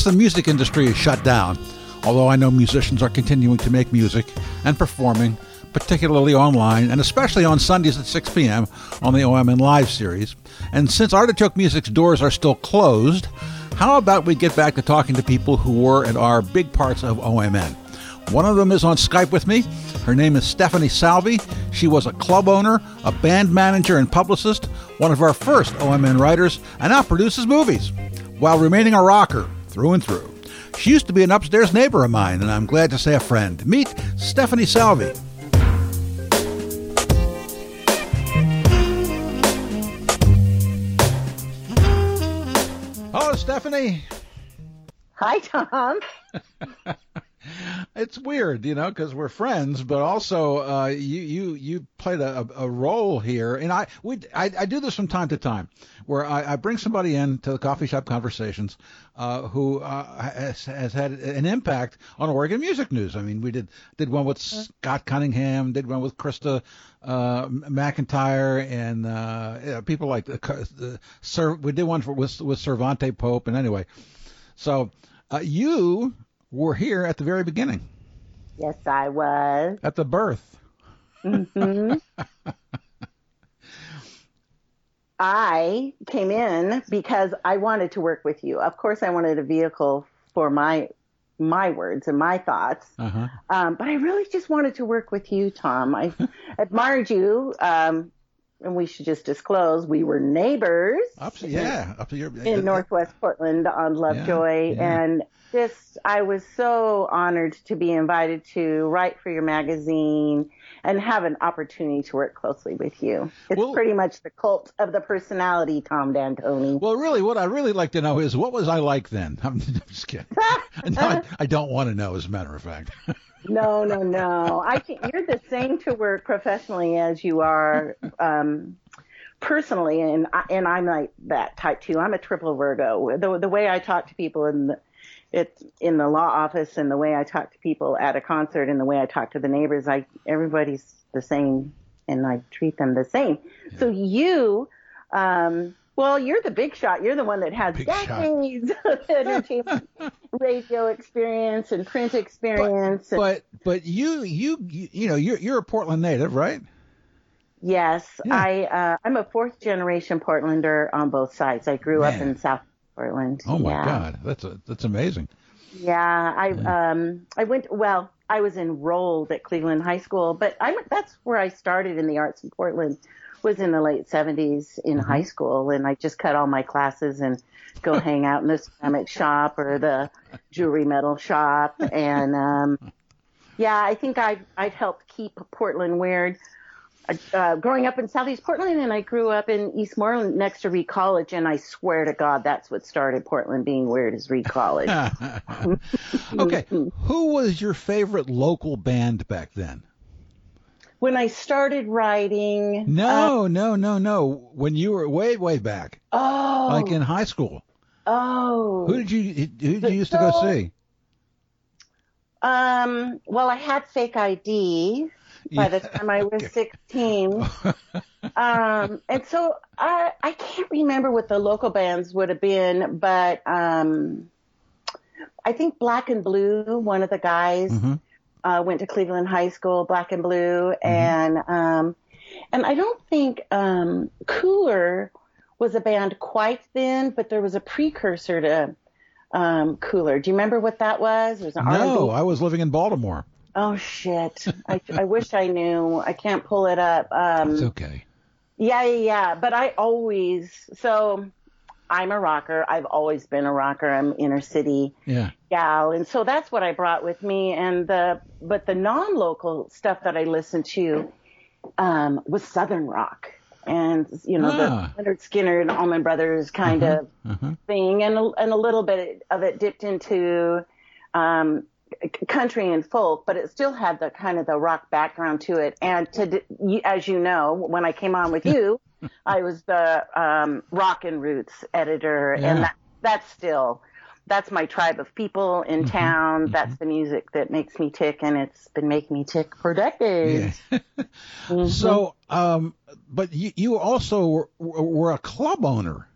Since the music industry is shut down, although I know musicians are continuing to make music and performing, particularly online and especially on Sundays at 6 p.m. on the OMN Live series, and since Artichoke Music's doors are still closed, how about we get back to talking to people who were and are big parts of OMN? One of them is on Skype with me. Her name is Stephanie Salvi. She was a club owner, a band manager, and publicist, one of our first OMN writers, and now produces movies while remaining a rocker through and through. She used to be an upstairs neighbor of mine, and I'm glad to say a friend. Meet Stephanie Salvi. Hello, Stephanie. Hi, Tom. it's weird, you know, because we're friends, but also uh, you you you played a, a role here, and I we I, I do this from time to time, where I, I bring somebody in to the coffee shop conversations uh, who uh, has, has had an impact on Oregon music news. I mean, we did did one with Scott Cunningham, did one with Krista uh, McIntyre, and uh, people like the, the Sir. We did one for, with with Cervante Pope, and anyway, so uh, you were here at the very beginning. Yes, I was. At the birth. hmm I came in because I wanted to work with you. Of course, I wanted a vehicle for my my words and my thoughts. Uh-huh. Um, but I really just wanted to work with you, Tom. I admired you. Um, and we should just disclose we were neighbors. Up to, yeah, up to your in Northwest Portland on Lovejoy, Yeah, yeah. and just I was so honored to be invited to write for your magazine and have an opportunity to work closely with you. It's Well- pretty much the cult of the personality, Tom D'Antoni. Well, really, what I really like to know is what was I like then? I'm, I'm just kidding. no, I, I don't want to know, as a matter of fact. no, no, no. I think you're the same to work professionally as you are um, personally, and I, and I'm like that type too. I'm a triple Virgo. The the way I talk to people in the it's in the law office and the way I talk to people at a concert and the way I talk to the neighbors, I everybody's the same and I treat them the same. So you, um, well, you're the big shot. You're the one that has Big shot. decades of entertainment, radio experience and print experience. and- but but you you you, you know you're you're a Portland native, right? Yes, Yeah. I uh, I'm a fourth generation Portlander on both sides. I grew up in South Portland. Oh my yeah. God, that's a, that's amazing. Yeah, I um I went well. I was enrolled at Cleveland High School, but I that's where I started in the arts in Portland. Was in the late 70s in Mm-hmm. high school, and I just cut all my classes and go hang out in the ceramic shop or the jewelry metal shop. And um, yeah, I think I've I've helped keep Portland weird. Uh, growing up in Southeast Portland, and I grew up in Eastmoreland next to Reed College, and I swear to God, that's what started Portland being weird is Reed College. okay, who was your favorite local band back then? When I started writing. No, no, no, no. When you were way way back, Oh. like in high school, oh. who did you who did you used to go see? Um. Well, I had fake ID by the time I was okay. 16. um. And so I I can't remember what the local bands would have been, but um. I think Black and Blue, one of the guys, Mhm. Uh, went to Cleveland High School, Black and Blue, Mm-hmm. and um, and I don't think um, Cooler was a band quite then, but there was a precursor to um, Cooler. Do you remember what that was? It was an No, R&B. I was living in Baltimore. Oh shit! I, I wish I knew. I can't pull it up. Um, It's okay. yeah, yeah, yeah. But I always so I'm a rocker. I've always been a rocker. I'm inner city Yeah. gal, and so that's what I brought with me. And the but the non-local stuff that I listened to um, was Southern rock, and you know Ah. the Lynyrd Skynyrd and Allman Brothers kind of Uh-huh. thing, and a, and a little bit of it dipped into um, country and folk, but it still had the kind of the rock background to it. And to, as you know, when I came on with you, I was the um, rock and roots editor, Yeah. and that, that's still that's my tribe of people in Mm-hmm. town. That's the music that makes me tick, and it's been making me tick for decades. Yeah. Mhm. So, um, but you, you also were, were a club owner.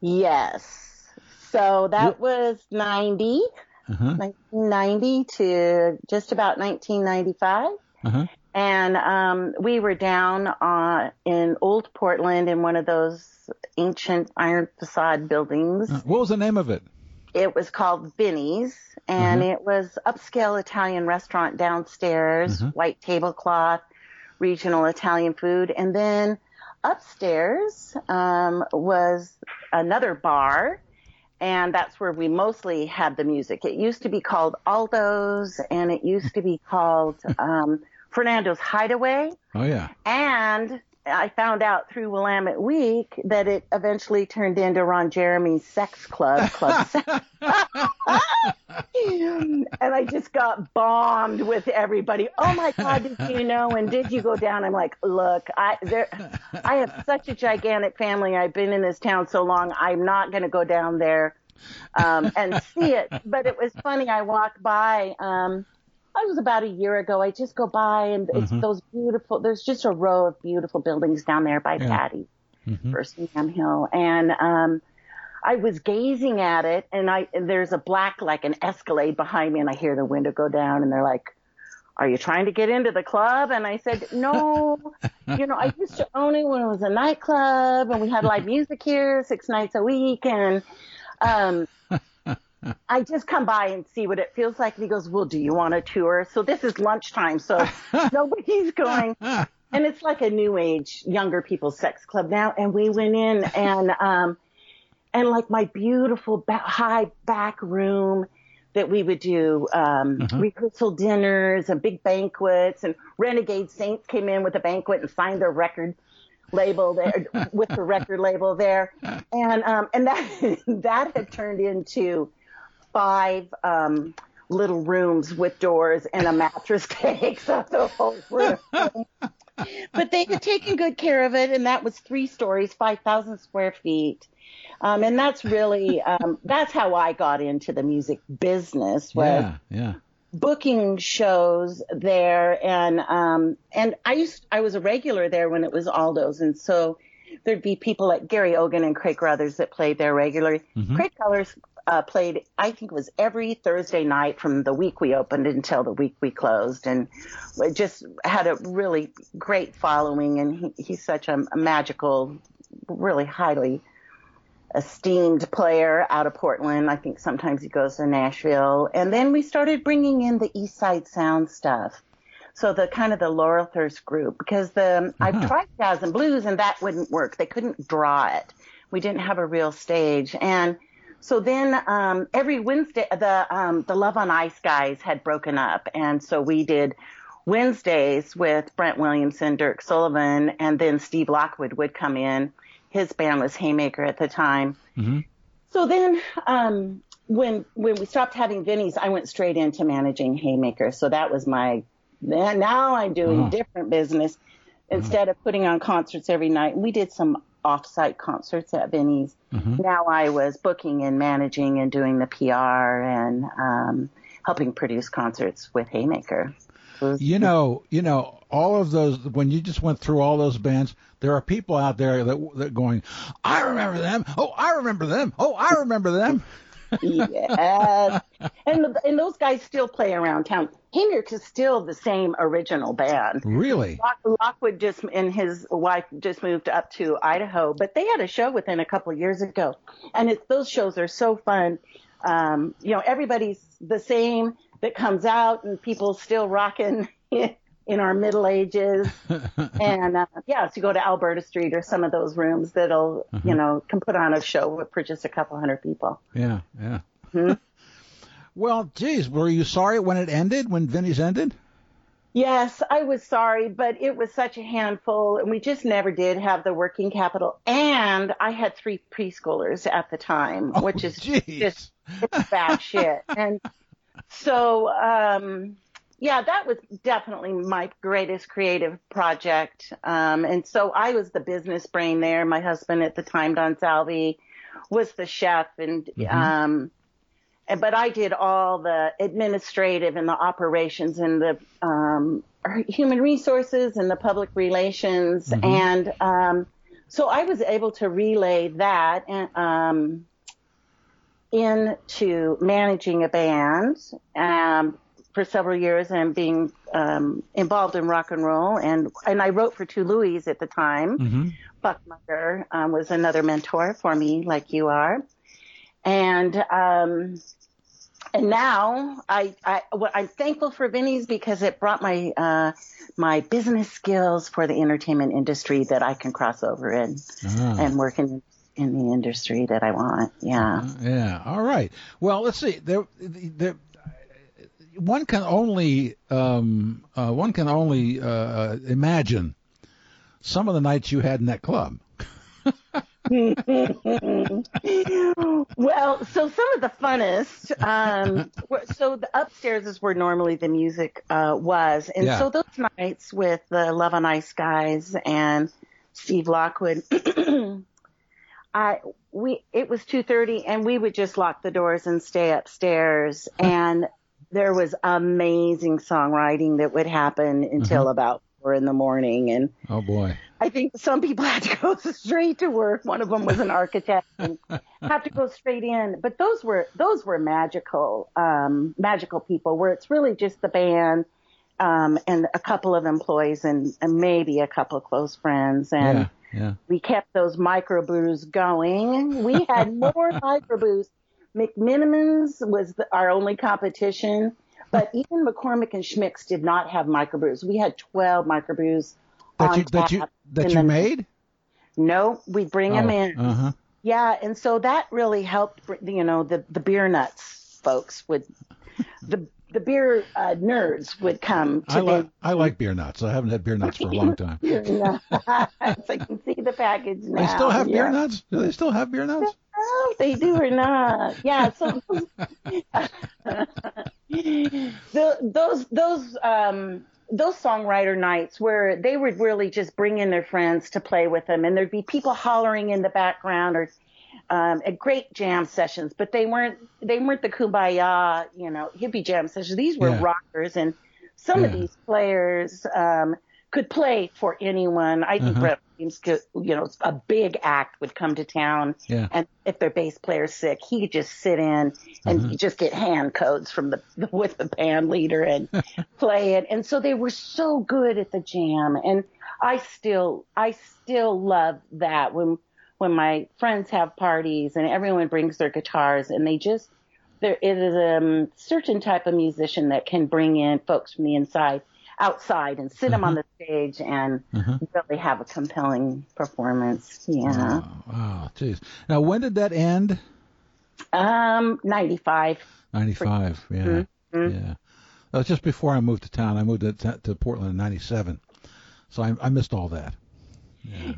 Yes. So that was 90, Uh-huh. 1990 to just about 1995. Uh-huh. And um, we were down uh, in Old Portland in one of those ancient iron facade buildings. Uh, What was the name of it? It was called Vinny's, and it was upscale Italian restaurant downstairs, white tablecloth, regional Italian food, and then upstairs um, was another bar, and that's where we mostly had the music. It used to be called Aldo's, and it used to be called um, Fernando's Hideaway. Oh yeah. And I found out through Willamette Week that it eventually turned into Ron Jeremy's sex club, Club Sex. and I just got bombed with everybody. Oh my God, did you know? And did you go down? I'm like, look, I there, I have such a gigantic family. I've been in this town so long. I'm not going to go down there um, and see it. But it was funny. I walked by. Um, I was about a year ago. I just go by and it's those beautiful. There's just a row of beautiful buildings down there by Patty, First Sam Hill, and um, I was gazing at it, and I and there's a black like an Escalade behind me, and I hear the window go down, and they're like. Are you trying to get into the club? And I said, no, you know, I used to own it when it was a nightclub and we had live music here six nights a week. And, um, I just come by and see what it feels like. And he goes, well, do you want a tour? So this is lunchtime. So nobody's going. And it's like a new age, younger people's sex club now. And we went in and, um, and like my beautiful ba- high back room that we would do, um, rehearsal dinners and big banquets and Renegade Saints came in with a banquet and signed their record label there with the record label there. And, um, and that, that had turned into five, um, little rooms with doors and a mattress takes up the whole room. but they had taken good care of it, and that was three stories, 5,000 square feet. Um, and that's really, um, that's how I got into the music business was Yeah. Yeah. booking shows there. And, um, and I used, I was a regular there when it was Aldo's. And so there'd be people like Gary Ogan and Craig Carothers that played there regularly. Craig Carothers, uh, played, I think it was every Thursday night from the week we opened until the week we closed and just had a really great following. And he, he's such a, a magical, really highly esteemed player out of Portland. I think sometimes he goes to Nashville. And then we started bringing in the East Side Sound stuff. So the kind of the Laurel Thirst group, because the I've tried jazz and blues and that wouldn't work. They couldn't draw it. We didn't have a real stage. And so then um, every Wednesday, the um, the Love on Ice guys had broken up, and so we did Wednesdays with Brent Williamson, Dirk Sullivan, and then Steve Lockwood would come in. His band was Haymaker at the time. So then, um, when when we stopped having Vinnie's, I went straight into managing Haymaker. So that was my. Now I'm doing Oh. different business instead of putting on concerts every night. We did some off-site concerts at Vinny's. Now I was booking and managing and doing the PR and um, helping produce concerts with Haymaker. Was- You know, you know, all of those. When you just went through all those bands, there are people out there that that going, I remember them. Oh, I remember them. Oh, I remember them. yes. And and those guys still play around town. Haymaker is still the same original band. Really? Lock, Lockwood just and his wife just moved up to Idaho, but they had a show within a couple of years ago, and it's those shows are so fun. Um, you know, everybody's the same that comes out, and people still rocking in our middle ages. and uh, yeah, so you go to Alberta Street or some of those rooms that'll you know can put on a show for just a couple hundred people. Yeah, yeah. Well, geez, were you sorry when it ended? When Vinny's ended? Yes, I was sorry, but it was such a handful, and we just never did have the working capital. And I had three preschoolers at the time, which is jeez. just bad shit. And so, um, yeah, that was definitely my greatest creative project. Um, and so I was the business brain there. My husband at the time, Don Salvi, was the chef, and um, and- but I did all the administrative and the operations and the um, human resources and the public relations, and um, so I was able to relay that and um, into managing a band um, for several years and being um, involved in rock and roll. And, and I wrote for Two Louies at the time. Mm-hmm. Buck Munger um, was another mentor for me, like you are. And um, and now I, I well, I'm thankful for Vinnie's because it brought my uh, my business skills for the entertainment industry that I can cross over in Ah. and work in in the industry that I want. Yeah. Yeah. All right. Well, let's see. There, there, one can only um, uh, one can only uh, imagine some of the nights you had in that club. Well, so some of the funnest. Um, were- so the upstairs is where normally the music uh, was, and Yeah. so those nights with the Love on Ice guys and Steve Lockwood, I we it was two thirty, and we would just lock the doors and stay upstairs, and there was amazing songwriting that would happen until about four in the morning, and. Oh boy. I think some people had to go straight to work. One of them was an architect and had to go straight in. But those were those were magical, um, magical people where it's really just the band um, and a couple of employees and, and maybe a couple of close friends. And Yeah. Yeah. we kept those microbrews going. We had more microbrews. McMenamins was the, our only competition, but even McCormick and Schmick's did not have microbrews. We had 12 microbrews That you that you that you the- made? no, we bring them in. Uh huh. Yeah, and so that really helped. You know, the the beer nuts folks would, the the beer uh, nerds would come to I like I like beer nuts. I haven't had beer nuts for a long time. I can see the package now. They still have beer nuts? Do they still have beer nuts? Oh, they do or not. Yeah. So the, those those um those songwriter nights where they would really just bring in their friends to play with them, and there'd be people hollering in the background or um, at great jam sessions, but they weren't they weren't the kumbaya, you know, hippie jam sessions. These were Yeah. rockers, and some of these players um, could play for anyone. I think Uh-huh. Brett Williams, could, you know, a big act would come to town, Yeah. and if their bass player's sick, he could just sit in and Uh-huh. just get hand codes from the with the band leader and play it. And so they were so good at the jam, and I still I still love that when when my friends have parties and everyone brings their guitars and they just there is a certain type of musician that can bring in folks from the inside outside and sit them on the stage and Uh-huh. really have a compelling performance yeah Oh, wow, jeez. Now, when did that end? um 95 95. Yeah. Mm-hmm. Yeah. That was just before I moved to town. I moved to, to Portland in 97. So I, I missed all that.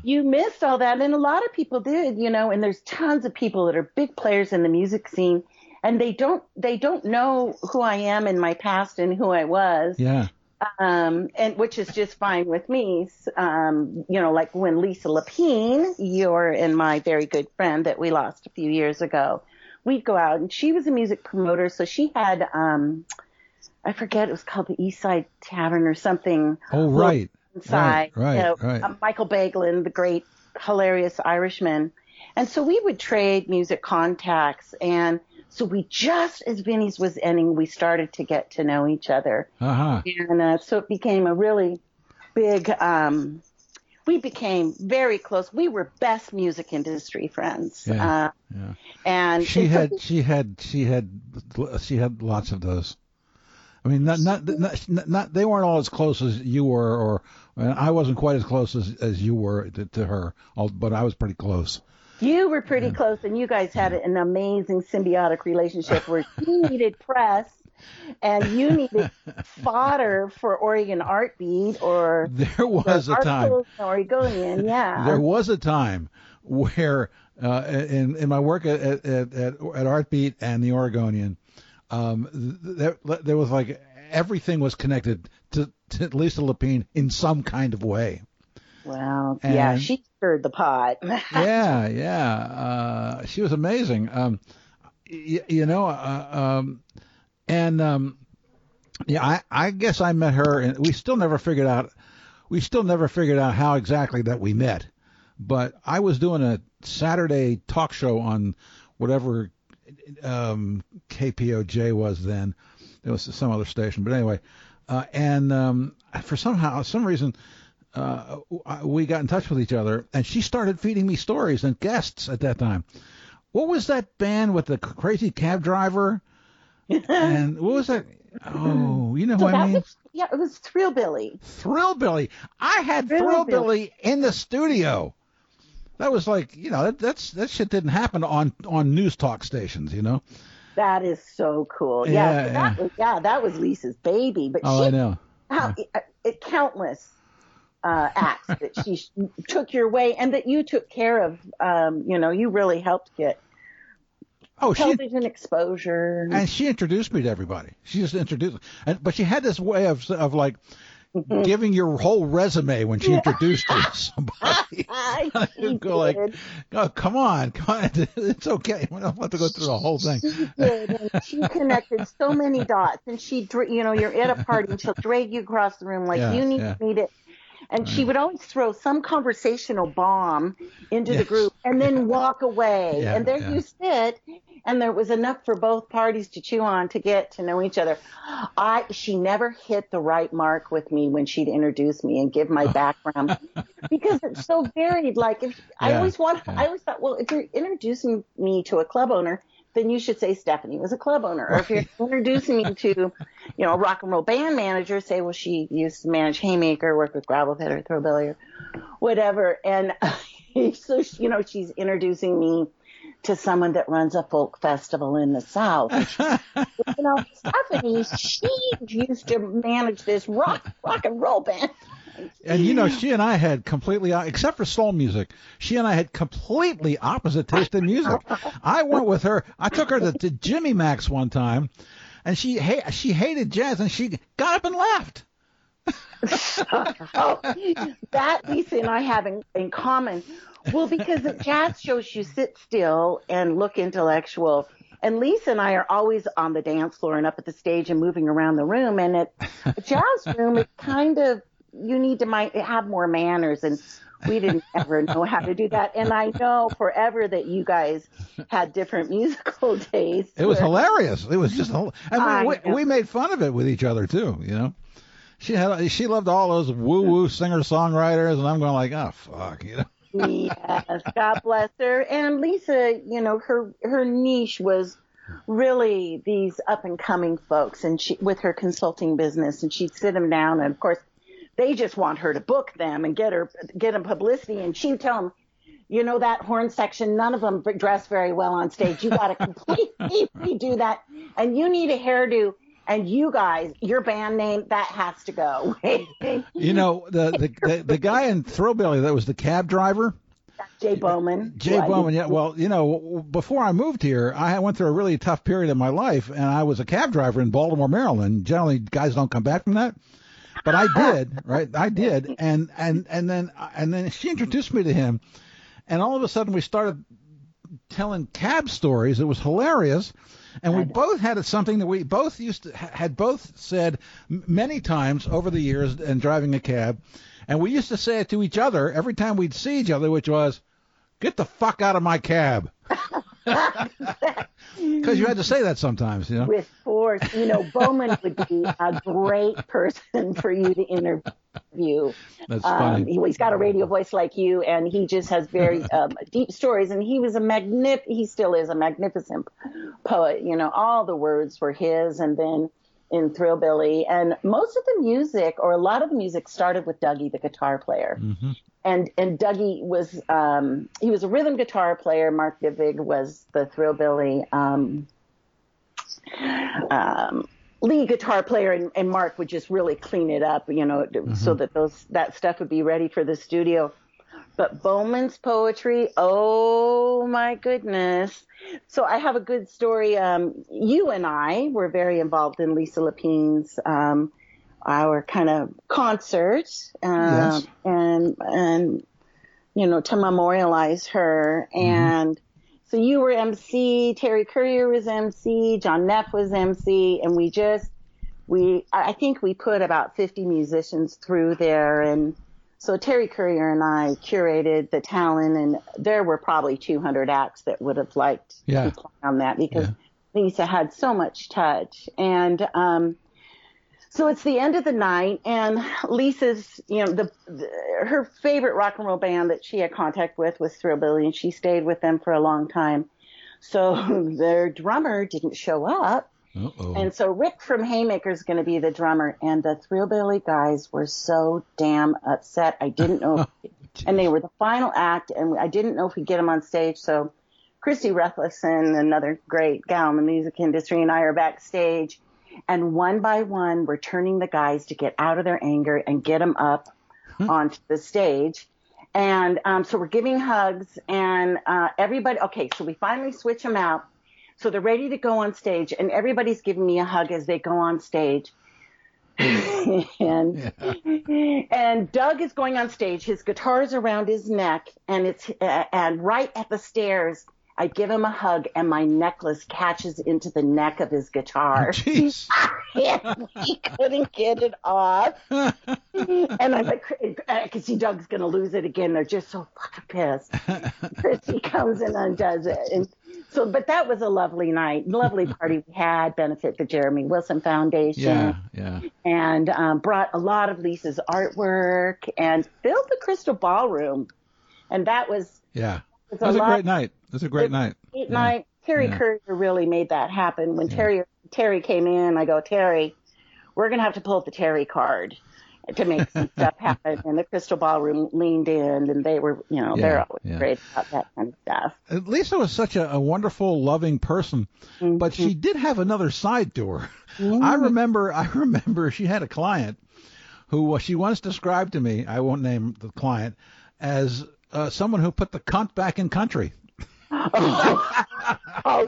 you missed all that and a lot of people did you know and there's tons of people that are big players in the music scene and they don't they don't know who I am in my past and who I was Yeah. Um, and which is just fine with me. Um, you know, like when Lisa Lepine, you're and my very good friend that we lost a few years ago, we'd go out and she was a music promoter, so she had um, I forget it was called the East Side Tavern or something Oh, right. inside. Right, right, you know, right. uh, Michael Bagelin, the great, hilarious Irishman. And so we would trade music contacts. And so we just, as Vinny's was ending, we started to get to know each other. Uh huh. And uh, so it became a really big, um, we became very close. We were best music industry friends. Yeah, Uh, yeah. and She so had, she had, she had, she had lots of those. I mean, not, not, not, not, they weren't all as close as you were, or I wasn't quite as close as, as you were to, to her, but I was pretty close. You were pretty close, and you guys had an amazing symbiotic relationship where you needed press and you needed fodder for Oregon Art Beat or There was a time. Oregonian. Yeah. There was a time where, uh, in in my work at at at, at Artbeat and the Oregonian, um, there there was like everything was connected to, to Lisa Lepine in some kind of way. well, yeah, she stirred the pot. yeah, yeah. Uh, she was amazing. Um, y- you know, uh, um, and um, yeah, I, I guess I met her, and we still never figured out. We still never figured out how exactly that we met. But I was doing a Saturday talk show on whatever um, KPOJ was then. It was some other station, but anyway, uh, and um, for somehow some reason. Uh, we got in touch with each other, and she started feeding me stories and guests at that time. What was that band with the crazy cab driver? and what was that? Oh, you know So what I mean? was yeah, it was Thrillbilly. Thrillbilly. I had Thrillbilly. Thrillbilly in the studio. That was like, you know, that that's that shit didn't happen on on news talk stations, you know. That is so cool. Yeah, Yeah, so that yeah. was yeah, that was Lisa's baby. But Oh, she I know. how it, it, countless uh, acts that she took your way and that you took care of. Um, you know, you really helped get Oh, she television exposure. and she introduced me to everybody. She just introduced, and, but she had this way of of like giving your whole resume when she introduced you to somebody. I go like, oh, come on, come on, it's okay. We don't have to go through the whole thing. did, and she connected so many dots. And she, you know, you're at a party, and she'll drag you across the room like Yeah, you need yeah. to meet it. And she would always throw some conversational bomb into the group and then walk away. Yeah, and there yeah. you sit, and there was enough for both parties to chew on to get to know each other. I she never hit the right mark with me when she'd introduce me and give my background because it's so varied. Like if I always want, yeah. I always thought, well, if you're introducing me to a club owner, then you should say Stephanie was a club owner. Or if you're introducing me to, you know, a rock and roll band manager, say, well, she used to manage Haymaker, work with Gravel Pit or Thrillbilly or whatever. And so, you know, she's introducing me to someone that runs a folk festival in the South. You know, Stephanie, she used to manage this rock, rock and roll band. And you know, she and I had completely, except for soul music, she and I had completely opposite taste in music. I went with her. I took her to, to Jimmy Mak's one time, and she ha- she hated jazz, and she got up and left. oh, that Lisa and I have in, in common. Well, because at jazz shows you sit still and look intellectual. And Lisa and I are always on the dance floor and up at the stage and moving around the room. And at a jazz room, it's kind of, you need to have more manners. And we didn't ever know how to do that. And I know forever that you guys had different musical tastes. It was where- hilarious. It was just, and we, we, we made fun of it with each other too. You know, she had she loved all those woo woo singer songwriters, and I'm going like, oh fuck, you know. yes, God bless her. And Lisa, you know, her her niche was really these up and coming folks, and she with her consulting business, and she'd sit them down, and of course, they just want her to book them and get her get them publicity, and she'd tell them. You know that horn section, none of them dress very well on stage. You got to completely redo that. And you need a hairdo. And you guys, your band name, that has to go. You know, the the the, the guy in Thrillbilly that was the cab driver. Jay Bowman. Jay Right. Bowman, yeah. Well, you know, before I moved here, I went through a really tough period in my life, and I was a cab driver in Baltimore, Maryland. Generally, guys don't come back from that, but I did, right? I did, and and and then and then she introduced me to him, and all of a sudden we started telling cab stories. It was hilarious. And we both had something that we both used to had both said many times over the years in driving a cab, and we used to say it to each other every time we'd see each other, which was, "Get the fuck out of my cab," because you had to say that sometimes, you know. with force. You know, Bowman would be a great person for you to interview. That's Um, funny. he, he's got a radio voice like you, and he just has very um, deep stories. And he was a magnif. He still is a magnificent poet. You know, all the words were his, and then in Thrillbilly, and most of the music, or a lot of the music, started with Dougie, the guitar player. Mm-hmm. And and Dougie was um, he was a rhythm guitar player. Mark Divig was the Thrillbilly. Um, um, lead guitar player and, and Mark would just really clean it up, you know, so that those that stuff would be ready for the studio. But Bowman's poetry, oh my goodness. So I have a good story. Um, you and I were very involved in Lisa Lepine's um, our kind of concert, uh, Yes. and and you know to memorialize her and. So you were MC, Terry Currier was MC, John Neff was MC, and we just we I think we put about 50 musicians through there and So Terry Currier and I curated the talent, and there were probably 200 acts that would have liked Yeah. to play on that because Yeah. Lisa had so much touch. And um, so it's the end of the night, and Lisa's, you know, the, the her favorite rock and roll band that she had contact with was Thrillbilly, and she stayed with them for a long time. So their drummer didn't show up. Uh-oh. And so Rick from Haymaker is going to be the drummer, and the Thrillbilly guys were so damn upset. I didn't know, and they were the final act, and I didn't know if we'd get them on stage. So Christy Rethleson, another great gal in the music industry, and I are backstage, and one by one, we're turning the guys to get out of their anger and get them up onto the stage. And um, so we're giving hugs, and uh, everybody. Okay, so we finally switch them out. So they're ready to go on stage, and everybody's giving me a hug as they go on stage. and and Doug is going on stage. His guitar's around his neck, and it's uh, and right at the stairs. I give him a hug, and my necklace catches into the neck of his guitar. Jeez. and he couldn't get it off. and I'm like, I can see Doug's going to lose it again. They're just so fucking pissed. Christy comes and undoes it. And so, but that was a lovely night, lovely party we had, benefit the Jeremy Wilson Foundation, yeah, yeah. and um, brought a lot of Lisa's artwork and filled the Crystal Ballroom. And that was, Yeah. It was a lot great night. It was a great It- night. Yeah. night. Terry Yeah. Currier really made that happen. When Yeah. Terry Terry came in, I go, Terry, we're gonna have to pull up the Terry card to make some stuff happen. And the Crystal Ballroom leaned in, and they were, you know, Yeah, they're always yeah. great about that kind of stuff. Uh, Lisa was such a, a wonderful, loving person, but she did have another side to her. I remember, I remember she had a client who she once described to me. I won't name the client as uh, someone who put the cunt back in country. Oh,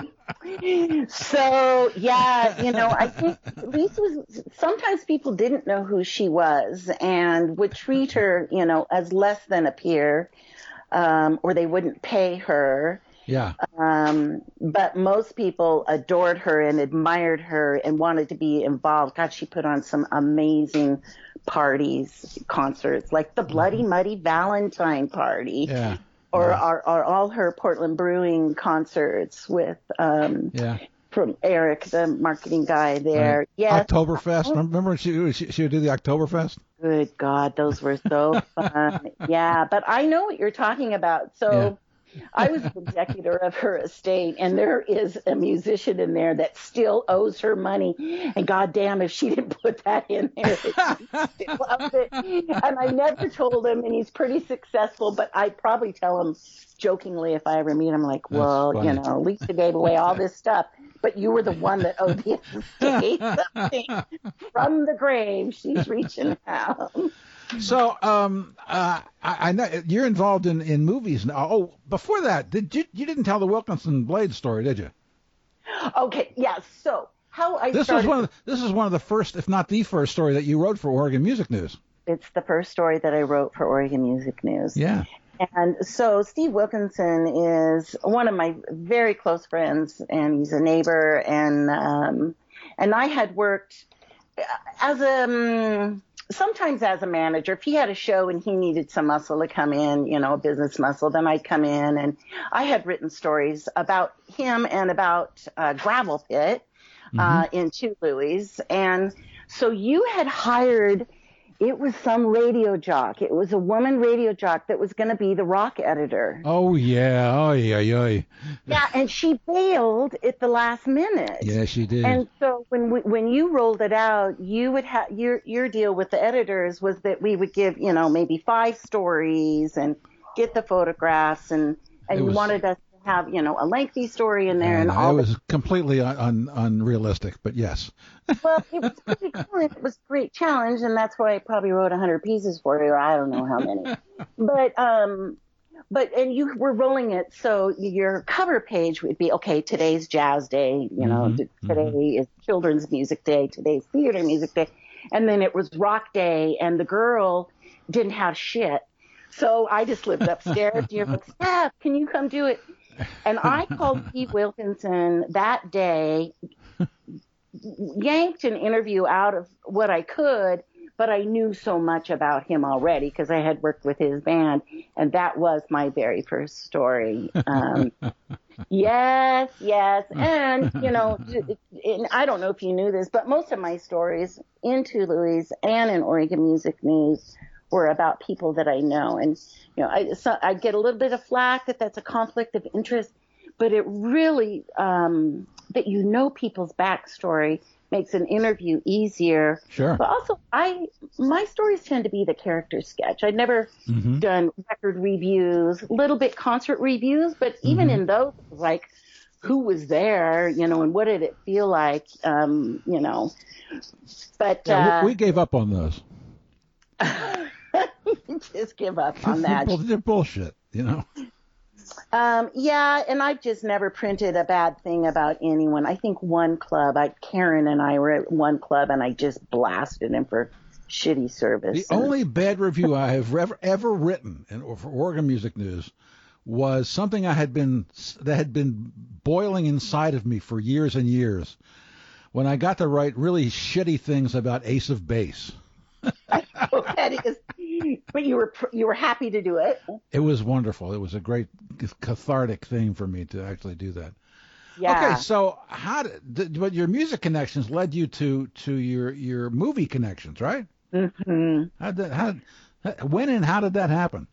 so yeah, you know, I think Lisa was. Sometimes people didn't know who she was and would treat her, you know, as less than a peer, um, or they wouldn't pay her. Yeah, Um, but most people adored her and admired her and wanted to be involved. God, she put on some amazing parties, concerts, like the Bloody Muddy Valentine Party, yeah, or, yeah. or, or all her Portland Brewing concerts with um, yeah. from Eric, the marketing guy there. Yeah, Oktoberfest. Remember when she, she she would do the Oktoberfest? Good God, those were so fun. yeah, but I know what you're talking about. So I was the executor of her estate, and there is a musician in there that still owes her money. And goddamn, if she didn't put that in there, she still owes it. And I never told him, and he's pretty successful. But I probably tell him jokingly if I ever meet him, like, That's well, you know, Lisa gave away all this stuff. But you were the one that owed the estate something from the grave. She's reaching out. So, um, uh, I, I know you're involved in, in movies now. Oh, before that, did you you didn't tell the Wilkinson Blade story, did you? Okay, yeah. So how I This started. was one of the, this is one of the first, if not the first, story that you wrote for Oregon Music News. it's the first story that I wrote for Oregon Music News. Yeah. And so Steve Wilkinson is one of my very close friends, and he's a neighbor. And um, and I had worked as a um, sometimes as a manager. If he had a show and he needed some muscle to come in, you know, a business muscle, then I'd come in. And I had written stories about him and about uh, Gravel Pit uh, in Two Louies. And so you had hired it was some radio jock. It was a woman radio jock that was going to be the rock editor. Oh yeah. Oh yeah. Yeah. Yeah, and she bailed at the last minute. Yeah, she did. And so when we, when you rolled it out, you would have your your deal with the editors was that we would give you know maybe five stories and get the photographs and and was- wanted us to have you know a lengthy story in there and, And all it the was completely un, un, unrealistic, but yes. well, it was pretty cool. It was a great challenge, and that's why I probably wrote a hundred pieces for you. or I don't know how many, but um, but and you were rolling it, so your cover page would be okay. Today's Jazz Day, you know. Mhm, t- Today is Children's Music Day. Today's Theater Music Day, and then it was Rock Day, and the girl didn't have shit. So I just lived upstairs. You're like, Steph, can you come do it? And I called Pete Wilkinson that day yanked an interview out of what I could, but I knew so much about him already because I had worked with his band, and that was my very first story. Um, yes, yes, and you know, and I don't know if you knew this, but most of my stories into Louise and in Oregon Music News were about people that I know, and you know, I so I get a little bit of flack that that's a conflict of interest, but it really um, that you know people's backstory makes an interview easier. Sure. But also, I my stories tend to be the character sketch. I'd never mm-hmm. done record reviews, little bit concert reviews, but even mm-hmm. in those, like who was there, you know, and what did it feel like, um, you know. But yeah, uh, we gave up on those. just give up on that. They're bullshit, you know. Um, yeah, and I've just never printed a bad thing about anyone. I think one club, I Karen and I were at one club, and I just blasted him for shitty service. The and, only bad review I have ever ever written in, for Oregon Music News was something I had been that had been boiling inside of me for years and years. When I got to write really shitty things about Ace of Base. that is but you were you were happy to do it. It was wonderful. It was a great cathartic thing for me to actually do that. Yeah. Okay, so how did but your music connections led you to to your your movie connections, right? Mm-hmm. How did how when and how did that happen?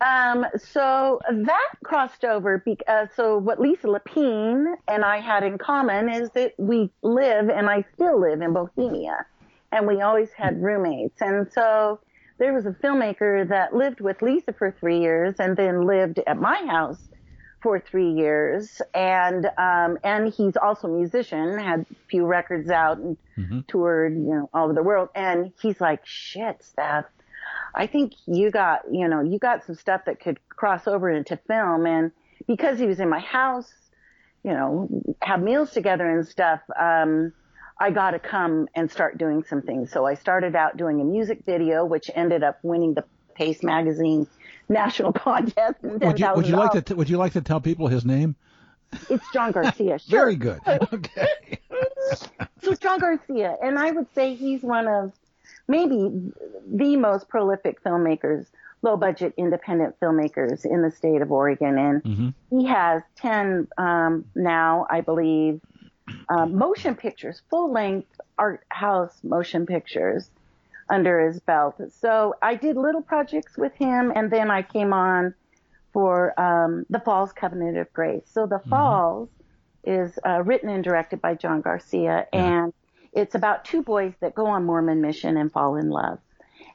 Um, so that crossed over because uh, so what Lisa Lepine and I had in common is that we live and I still live in Bohemia, and we always had roommates, and so there was a filmmaker that lived with Lisa for three years and then lived at my house for three years. And, um, and he's also a musician, had a few records out and mm-hmm. toured, you know, all over the world. And he's like, shit, Steph, I think you got, you know, you got some stuff that could cross over into film. And because he was in my house, you know, have meals together and stuff, um, I got to come and start doing some things. So I started out doing a music video, which ended up winning the Paste Magazine national contest. Would you, would you like to t- Would you like to tell people his name? It's John Garcia. Sure. Very good. Okay. so John Garcia, and I would say he's one of maybe the most prolific filmmakers, low budget independent filmmakers in the state of Oregon, and mm-hmm. he has ten um, now, I believe, uh, motion pictures, full length art house motion pictures under his belt. So I did little projects with him, and then I came on for um, The Falls Covenant of Grace. So The mm-hmm. Falls is uh, written and directed by John Garcia, yeah. and it's about two boys that go on Mormon mission and fall in love.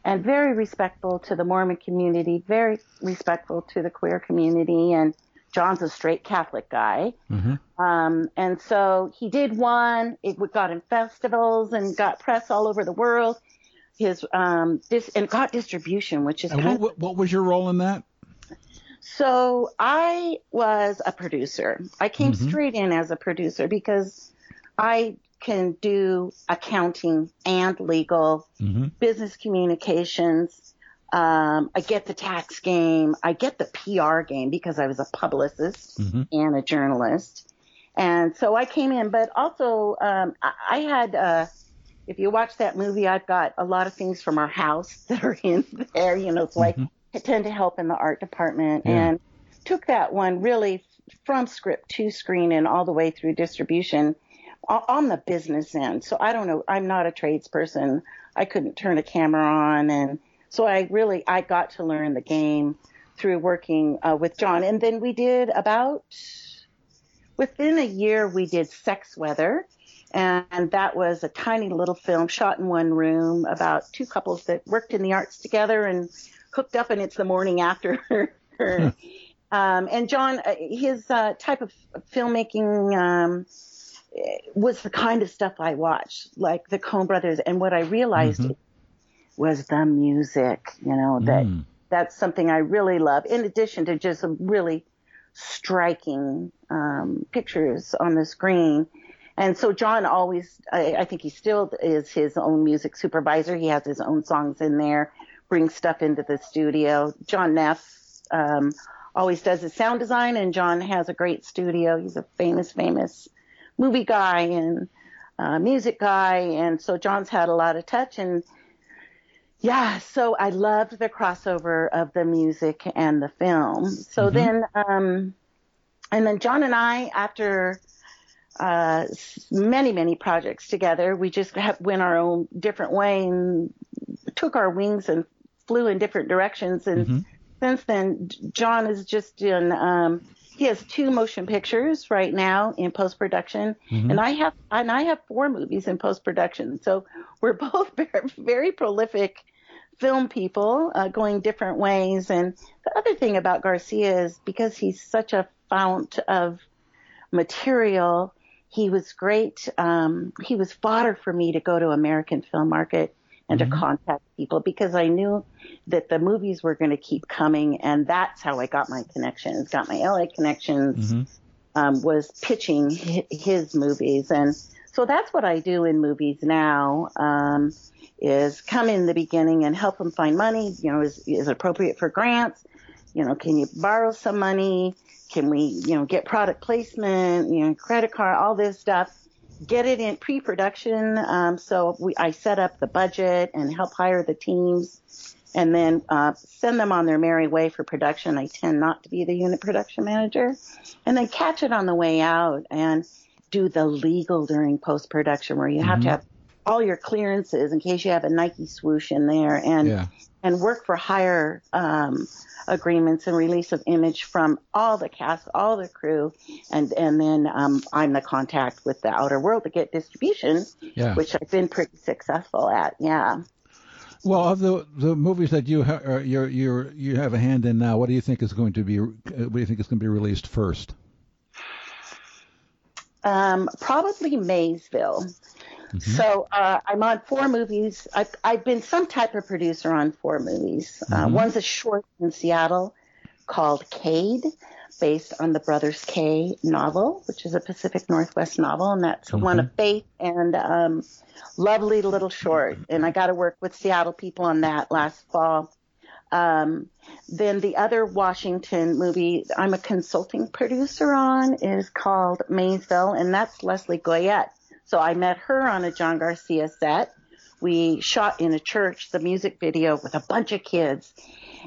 And very respectful to the Mormon community, very respectful to the queer community, and John's a straight Catholic guy. Mm-hmm. Um, and so he did one. It got in festivals and got press all over the world. His um, this and got distribution, which is and what, of, what was your role in that? So I was a producer. I came mm-hmm. straight in as a producer because I can do accounting and legal, mm-hmm. business communications, um, I get the tax game. I get the PR game because I was a publicist mm-hmm. and a journalist. And so I came in, but also, um, I, I had, uh, if you watch that movie, I've got a lot of things from our house that are in there, you know, like mm-hmm. I tend to help in the art department yeah. and took that one really from script to screen and all the way through distribution on the business end. So I don't know. I'm not a tradesperson. I couldn't turn a camera on and so I really, I got to learn the game through working uh, with John. And then we did about, within a year, we did Sex Weather. And that was a tiny little film shot in one room about two couples that worked in the arts together and hooked up, and it's the morning after. Hmm. um, and John, uh, his uh, type of filmmaking um, was the kind of stuff I watched, like the Coen Brothers. And what I realized mm-hmm was the music, you know, that mm. that's something I really love in addition to just some really striking um, pictures on the screen. And so John always, I, I think he still is his own music supervisor. He has his own songs in there, brings stuff into the studio. John Neff um, always does his sound design, and John has a great studio. He's a famous, famous movie guy and uh, music guy, and so John's had a lot of touch. And yeah, so I loved the crossover of the music and the film. So Mm-hmm. then, um, and then John and I, after uh, many, many projects together, we just have, went our own different way and took our wings and flew in different directions. And Mm-hmm. since then, John is just in, um, he has two motion pictures right now in post production, Mm-hmm. and I have and I have four movies in post production. So we're both very, very prolific film people, uh, going different ways. And the other thing about Garcia is because he's such a fount of material, he was great. Um, he was fodder for me to go to American film market and to contact people because I knew that the movies were going to keep coming, and that's how I got my connections. Got my LA connections. Um, was pitching his movies, and so that's what I do in movies now. Um, is come in the beginning and help them find money. You know, is is appropriate for grants? You know, can you borrow some money? Can we, you know, get product placement? You know, credit card, all this stuff get it in pre-production. Um, so we, I set up the budget and help hire the teams and then uh, send them on their merry way for production. I tend not to be the unit production manager and then catch it on the way out and do the legal during post-production where you have to have all your clearances in case you have a Nike swoosh in there and Yeah. and work for hire um, agreements and release of image from all the cast, all the crew, and and then um, I'm the contact with the outer world to get distribution, Yeah. which I've been pretty successful at. Yeah. Well, of the the movies that you ha- uh, you you you have a hand in now, what do you think is going to be? Uh, what do you think is going to be released first? Um, probably Maysville. So uh, I'm on four movies. I've, I've been some type of producer on four movies. Uh, one's a short in Seattle called Cade, based on the Brothers K novel, which is a Pacific Northwest novel, and that's one of faith and um, lovely little short. And I got to work with Seattle people on that last fall. Um, then the other Washington movie I'm a consulting producer on is called Maysville, and that's Leslie Goyette. So I met her on a John Garcia set. We shot in a church the music video with a bunch of kids.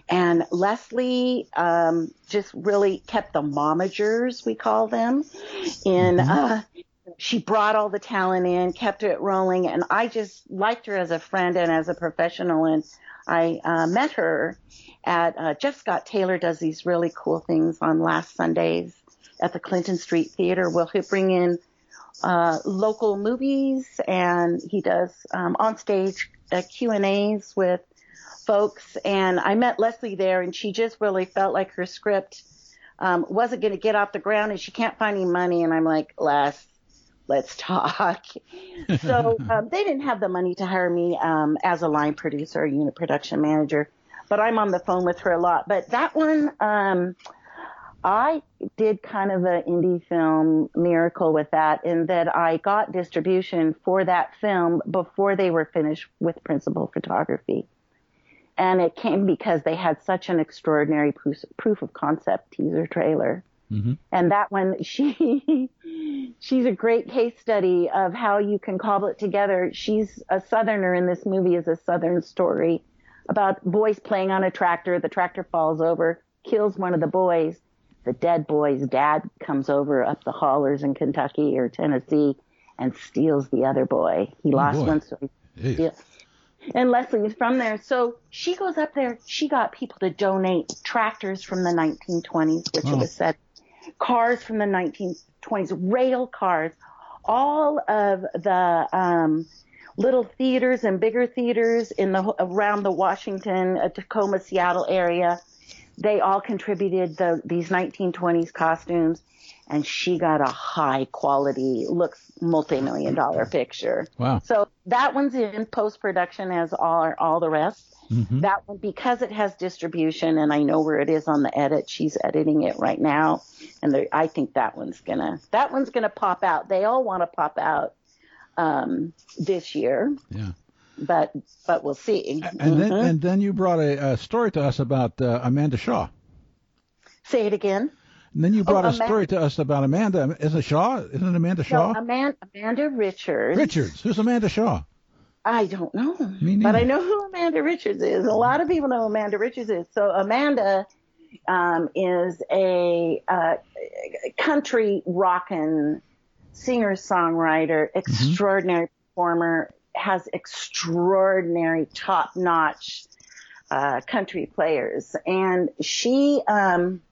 And Leslie um, just really kept the momagers, we call them, in. Uh, she brought all the talent in, kept it rolling, and I just liked her as a friend and as a professional. And I uh, met her at uh, Jeff Scott Taylor does these really cool things on last Sundays at the Clinton Street Theater. Will he bring in uh, local movies and he does um, on stage uh, Q and A's with folks. And I met Leslie there, and she just really felt like her script um, wasn't going to get off the ground, and she can't find any money. And I'm like, Les, let's talk. so um, they didn't have the money to hire me um, as a line producer or unit production manager, but I'm on the phone with her a lot. But that one, um, I did kind of an indie film miracle with that in that I got distribution for that film before they were finished with principal photography. And it came because they had such an extraordinary proof, proof of concept teaser trailer. Mm-hmm. And that one, she, she's a great case study of how you can cobble it together. She's a Southerner in this movie is a Southern story about boys playing on a tractor. The tractor falls over, kills one of the boys. The dead boy's dad comes over up the haulers in Kentucky or Tennessee and steals the other boy. He lost boy. one, so he steals. And Leslie is from there. So she goes up there. She got people to donate tractors from the 1920s, which Oh. it was said, cars from the 1920s, rail cars, all of the um, little theaters and bigger theaters in the around the Washington, uh, Tacoma, Seattle area. They all contributed the, these 1920s costumes, and she got a high quality, looks multi-million dollar picture. Wow. So that one's in post production as all all the rest. That one because it has distribution and I know where it is on the edit. She's editing it right now, and I think that one's gonna that one's gonna pop out. They all want to pop out um, this year, Yeah. But but we'll see. And then Mhm. and then you brought a, a story to us about uh, Amanda Shaw. say it again. And then you brought a Amanda- story to us about Amanda. Is it Shaw? Isn't it Amanda Shaw? No, Amanda, Amanda Richards. Richards. Who's Amanda Shaw? I don't know, Me but I know who Amanda Richards is. A lot of people know who Amanda Richards is. So Amanda um, is a uh, country rockin' singer songwriter, extraordinary performer, has extraordinary top notch uh, country players, and she. Um,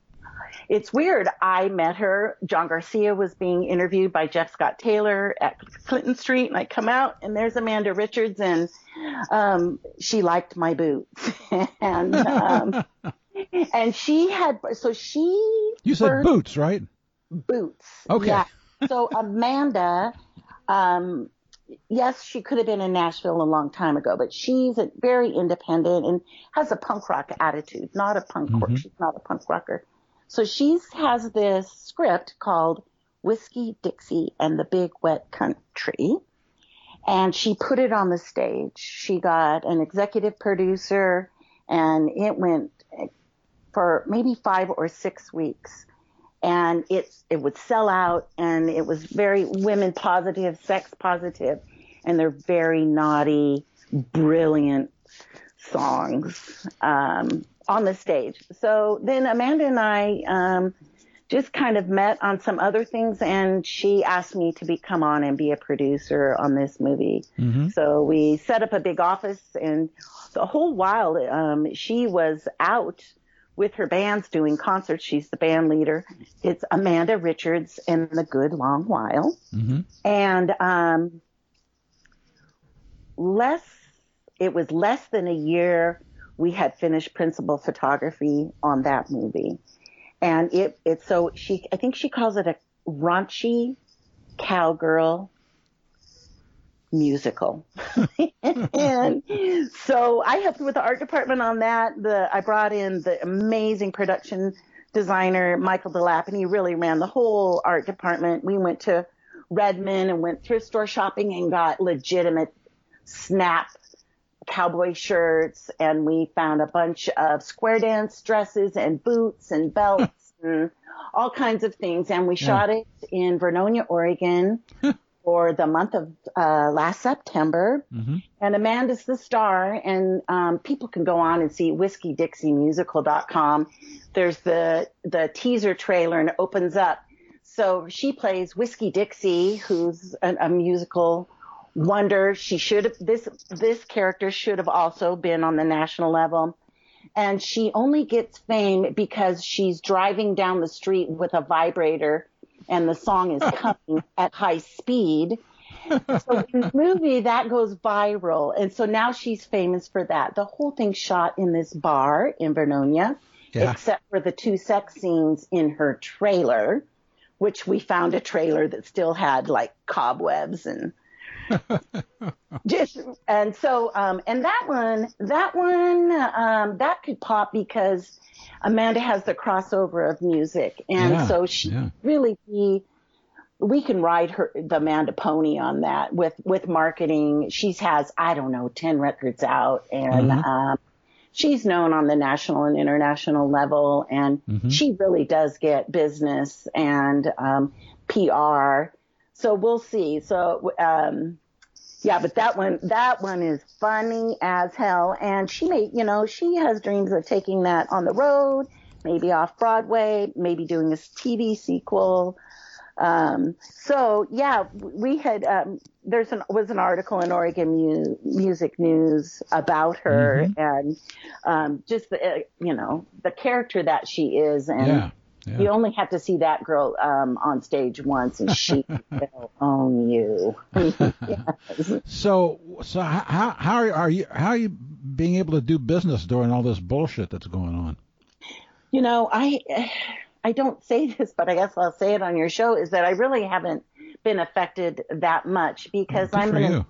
it's weird. I met her. John Garcia was being interviewed by Jeff Scott Taylor at Clinton Street, and I come out, and there's Amanda Richards, and um, she liked my boots, and um, and she had so she You said boots, right? boots. Okay. Yeah. So Amanda, um, yes, she could have been in Nashville a long time ago, but she's a, very independent and has a punk rock attitude, not a punk mm-hmm. rock. She's not a punk rocker. So she has this script called Whiskey Dixie and the Big Wet Country. And she put it on the stage. She got an executive producer and it went for maybe five or six weeks and it's it would sell out and it was very women positive sex positive and they're very naughty brilliant songs um, on the stage. So then amanda and i um, just kind of met on some other things and she asked me to be come on and be a producer on this movie. So we set up a big office and the whole while um, she was out with her bands doing concerts. She's the band leader. It's Amanda Richards and the Good Long While. And um, less, it was less than a year we had finished principal photography on that movie. And it, it's so she, I think she calls it a raunchy cowgirl musical. and so I helped with the art department on that. The I brought in the amazing production designer Michael DeLapp, and he really ran the whole art department. We went to Redmond and went thrift store shopping and got legitimate snap cowboy shirts, and we found a bunch of square dance dresses and boots and belts and all kinds of things. And we shot it in Vernonia, Oregon for the month of uh, last September. And Amanda's the star, and um, people can go on and see whiskeydixiemusical.com. There's the the teaser trailer, and it opens up. So she plays Whiskey Dixie, who's a, a musical wonder. She should have this this character should have also been on the national level. And she only gets fame because she's driving down the street with a vibrator and the song is coming at high speed. So in the movie that goes viral. And so now she's famous for that. The whole thing shot in this bar in Vernonia, Yeah. except for the two sex scenes in her trailer, which we found a trailer that still had like cobwebs and just and so um and that one that one um that could pop because Amanda has the crossover of music and Yeah, so she yeah. really be we can ride her the Amanda pony on that with with marketing she's has I don't know 10 records out and Mm-hmm. um she's known on the national and international level and Mm-hmm. she really does get business and um PR so we'll see so um yeah, but that one, that one is funny as hell. And she may, you know, she has dreams of taking that on the road, maybe off Broadway, maybe doing a TV sequel. Um, so yeah, we had, um, there's an, was an article in Oregon Mu- Music News about her and, um, just the, uh, you know, the character that she is. And Yeah. Yeah. you only have to see that girl, um, on stage once and she will own you. Yes. So, so how how are, are you how are you being able to do business during all this bullshit that's going on? You know, I I don't say this, but I guess I'll say it on your show is that I really haven't been affected that much because Good I'm an.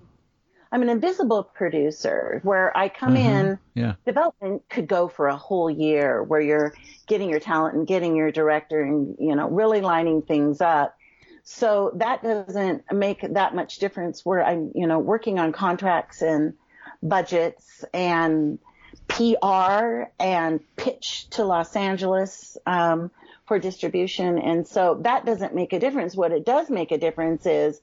I'm an invisible producer where I come Uh-huh. in Yeah. development could go for a whole year where you're getting your talent and getting your director and you know really lining things up so that doesn't make that much difference where i'm you know working on contracts and budgets and pr and pitch to los angeles um, for distribution and so that doesn't make a difference what it does make a difference is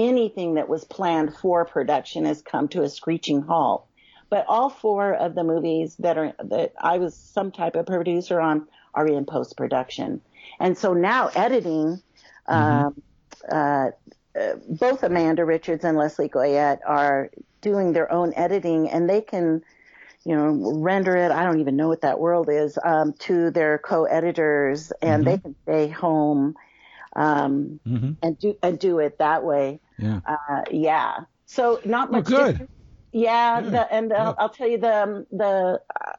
anything that was planned for production has come to a screeching halt. But all four of the movies that are that I was some type of producer on are in post production, and so now editing. Mm-hmm. Um, uh, uh, both Amanda Richards and Leslie Goyette are doing their own editing, and they can, you know, render it. I don't even know what that world is um, to their co-editors, and mm-hmm. they can stay home um, mm-hmm. and do and do it that way. Yeah. Uh, yeah. So not much. Well, good. Yeah, The, and uh, I'll tell you the um, the uh,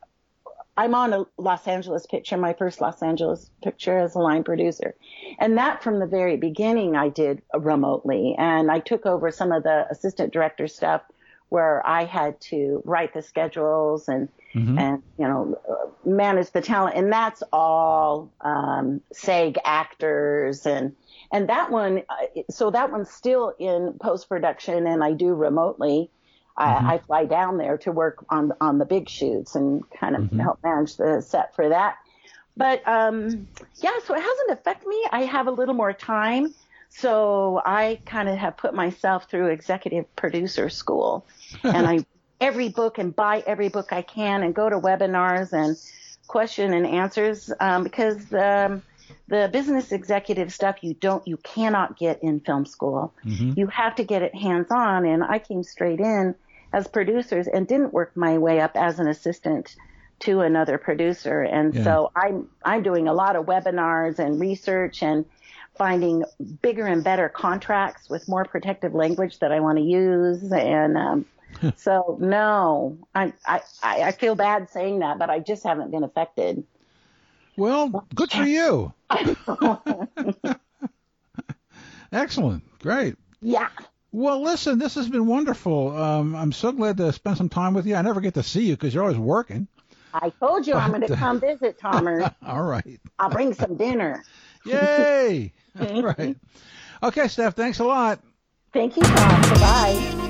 I'm on a Los Angeles picture, my first Los Angeles picture as a line producer, and that from the very beginning I did remotely, and I took over some of the assistant director stuff where I had to write the schedules and mm-hmm. and you know manage the talent, and that's all um, SAG actors and and that one, uh, so that one's still in post production, and I do remotely. Mm-hmm. I, I, fly down there to work on on the big shoots and kind of mm-hmm. help manage the set for that. But um, yeah, so it hasn't affected me. I have a little more time, so I kind of have put myself through executive producer school, and I every book and buy every book I can and go to webinars and question and answers um, because um, the business executive stuff you don't you cannot get in film school. Mm-hmm. You have to get it hands on and I came straight in as producers and didn't work my way up as an assistant to another producer. And yeah. so I'm I'm doing a lot of webinars and research and finding bigger and better contracts with more protective language that I want to use and um, so no, I, I I feel bad saying that, but I just haven't been affected. Well, good for you. Excellent. Great. Yeah. Well, listen, this has been wonderful. Um, I'm so glad to spend some time with you. I never get to see you because you're always working. I told you but, I'm going to come visit, Tomer. all right. I'll bring some dinner. Yay! all right. Okay, Steph, thanks a lot. Thank you, Tom. Bye.